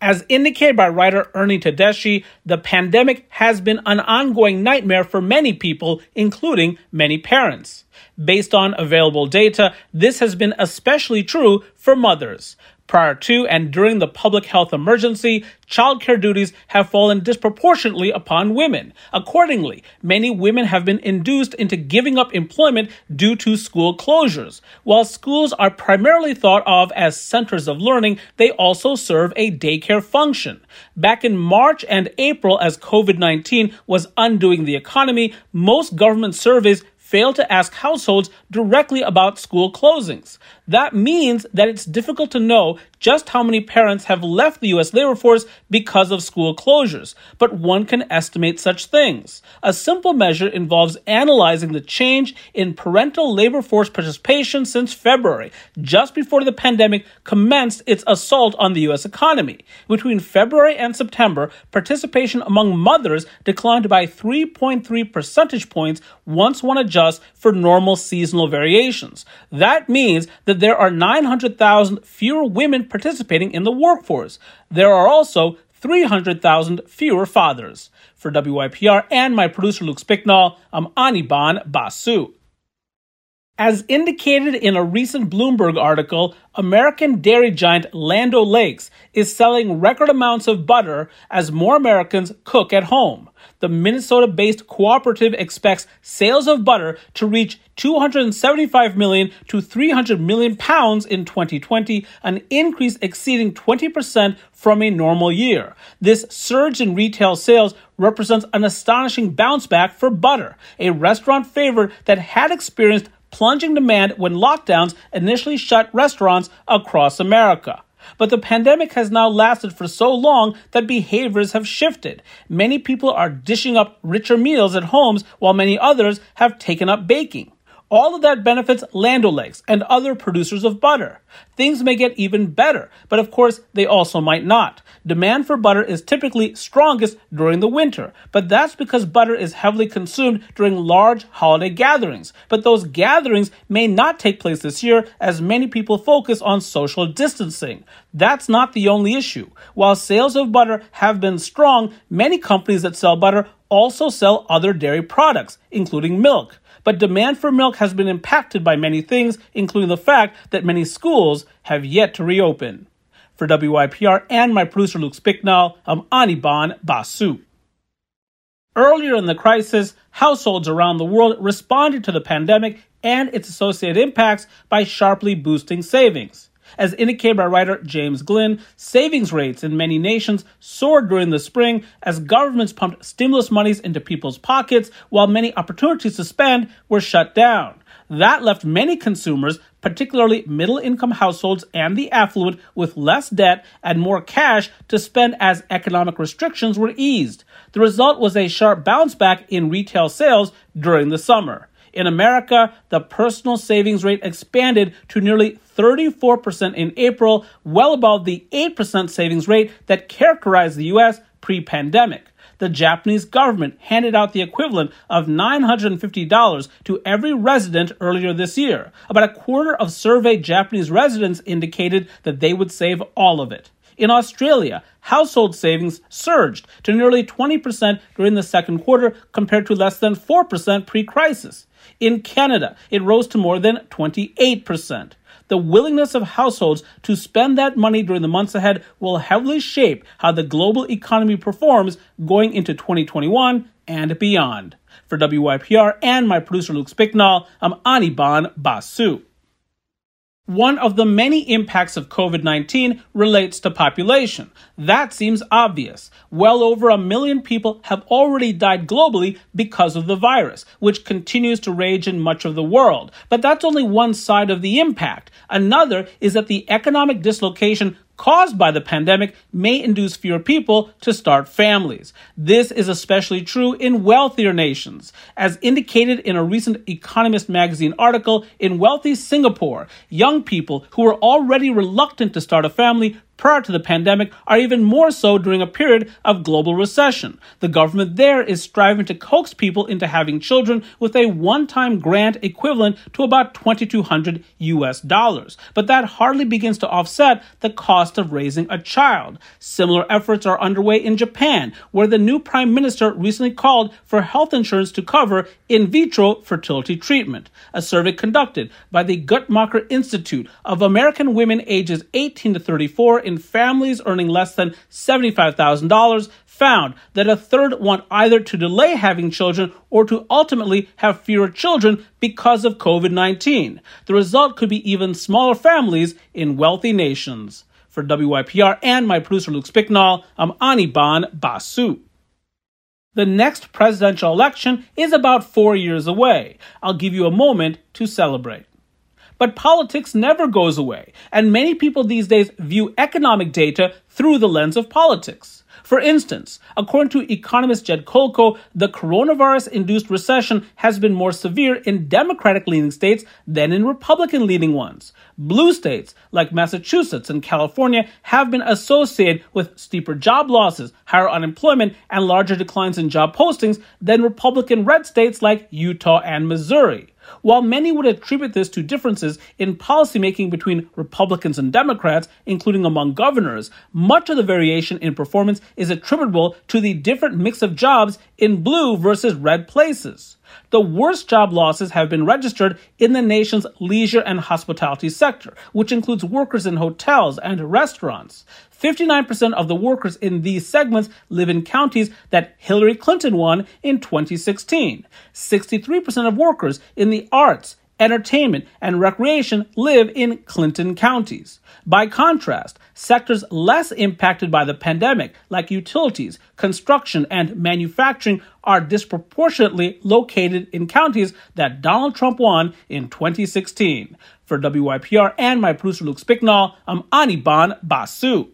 As indicated by writer Ernie Tedeschi, the pandemic has been an ongoing nightmare for many people, including many parents. Based on available data, this has been especially true for mothers. Prior to and during the public health emergency, childcare duties have fallen disproportionately upon women. Accordingly, many women have been induced into giving up employment due to school closures. While schools are primarily thought of as centers of learning, they also serve a daycare function. Back in March and April, as COVID 19 was undoing the economy, most government surveys failed to ask households directly about school closings. That means that it's difficult to know just how many parents have left the U.S. labor force because of school closures, but one can estimate such things. A simple measure involves analyzing the change in parental labor force participation since February, just before the pandemic commenced its assault on the U.S. economy. Between February and September, participation among mothers declined by 3.3 percentage points once one adjusts for normal seasonal variations. That means that there are 900,000 fewer women participating in the workforce. There are also 300,000 fewer fathers. For WYPR and my producer Luke Spicknall, I'm Anirban Basu. As indicated in a recent Bloomberg article, American dairy giant Land O'Lakes is selling record amounts of butter as more Americans cook at home the Minnesota based cooperative expects sales of butter to reach 275 million to 300 million pounds in 2020, an increase exceeding 20% from a normal year. This surge in retail sales represents an astonishing bounce back for butter, a restaurant favorite that had experienced plunging demand when lockdowns initially shut restaurants across America. But the pandemic has now lasted for so long that behaviors have shifted. Many people are dishing up richer meals at homes while many others have taken up baking. All of that benefits Land O'Lakes and other producers of butter. Things may get even better, but of course they also might not. Demand for butter is typically strongest during the winter, but that's because butter is heavily consumed during large holiday gatherings. But those gatherings may not take place this year as many people focus on social distancing. That's not the only issue. While sales of butter have been strong, many companies that sell butter also sell other dairy products, including milk but demand for milk has been impacted by many things, including the fact that many schools have yet to reopen. For WYPR and my producer Luke Spicknall, I'm Anirban Basu. Earlier in the crisis, households around the world responded to the pandemic and its associated impacts by sharply boosting savings. As indicated by writer James Glynn, savings rates in many nations soared during the spring as governments pumped stimulus monies into people's pockets while many opportunities to spend were shut down. That left many consumers, particularly middle income households and the affluent, with less debt and more cash to spend as economic restrictions were eased. The result was a sharp bounce back in retail sales during the summer. In America, the personal savings rate expanded to nearly 34% in April, well above the 8% savings rate that characterized the US pre pandemic. The Japanese government handed out the equivalent of $950 to every resident earlier this year. About a quarter of surveyed Japanese residents indicated that they would save all of it. In Australia, household savings surged to nearly 20% during the second quarter compared to less than 4% pre crisis. In Canada, it rose to more than 28%. The willingness of households to spend that money during the months ahead will heavily shape how the global economy performs going into 2021 and beyond. For WYPR and my producer Luke Spicknall, I'm Anirban Basu. One of the many impacts of COVID 19 relates to population. That seems obvious. Well over a million people have already died globally because of the virus, which continues to rage in much of the world. But that's only one side of the impact. Another is that the economic dislocation caused by the pandemic may induce fewer people to start families. This is especially true in wealthier nations. As indicated in a recent Economist magazine article, in wealthy Singapore, young people who were already reluctant to start a family prior to the pandemic are even more so during a period of global recession. The government there is striving to coax people into having children with a one-time grant equivalent to about 2200 US dollars. But that hardly begins to offset the cost of raising a child. Similar efforts are underway in Japan, where the new prime minister recently called for health insurance to cover in vitro fertility treatment. A survey conducted by the Guttmacher Institute of American women ages 18 to 34 in families earning less than $75,000 found that a third want either to delay having children or to ultimately have fewer children because of COVID 19. The result could be even smaller families in wealthy nations. For WYPR and my producer Luke Spicknall, I'm Anirban Basu. The next presidential election is about four years away. I'll give you a moment to celebrate. But politics never goes away, and many people these days view economic data through the lens of politics. For instance, according to economist Jed Kolko, the coronavirus induced recession has been more severe in Democratic leaning states than in Republican leaning ones. Blue states like Massachusetts and California have been associated with steeper job losses, higher unemployment, and larger declines in job postings than Republican red states like Utah and Missouri. While many would attribute this to differences in policymaking between Republicans and Democrats, including among governors, much of the variation in performance is attributable to the different mix of jobs in blue versus red places. The worst job losses have been registered in the nation's leisure and hospitality sector, which includes workers in hotels and restaurants. 59% of the workers in these segments live in counties that Hillary Clinton won in 2016. 63% of workers in the arts, entertainment, and recreation live in Clinton counties. By contrast, sectors less impacted by the pandemic, like utilities, construction, and manufacturing, are disproportionately located in counties that Donald Trump won in 2016. For WYPR and my producer Luke Spicknall, I'm Anirban Basu.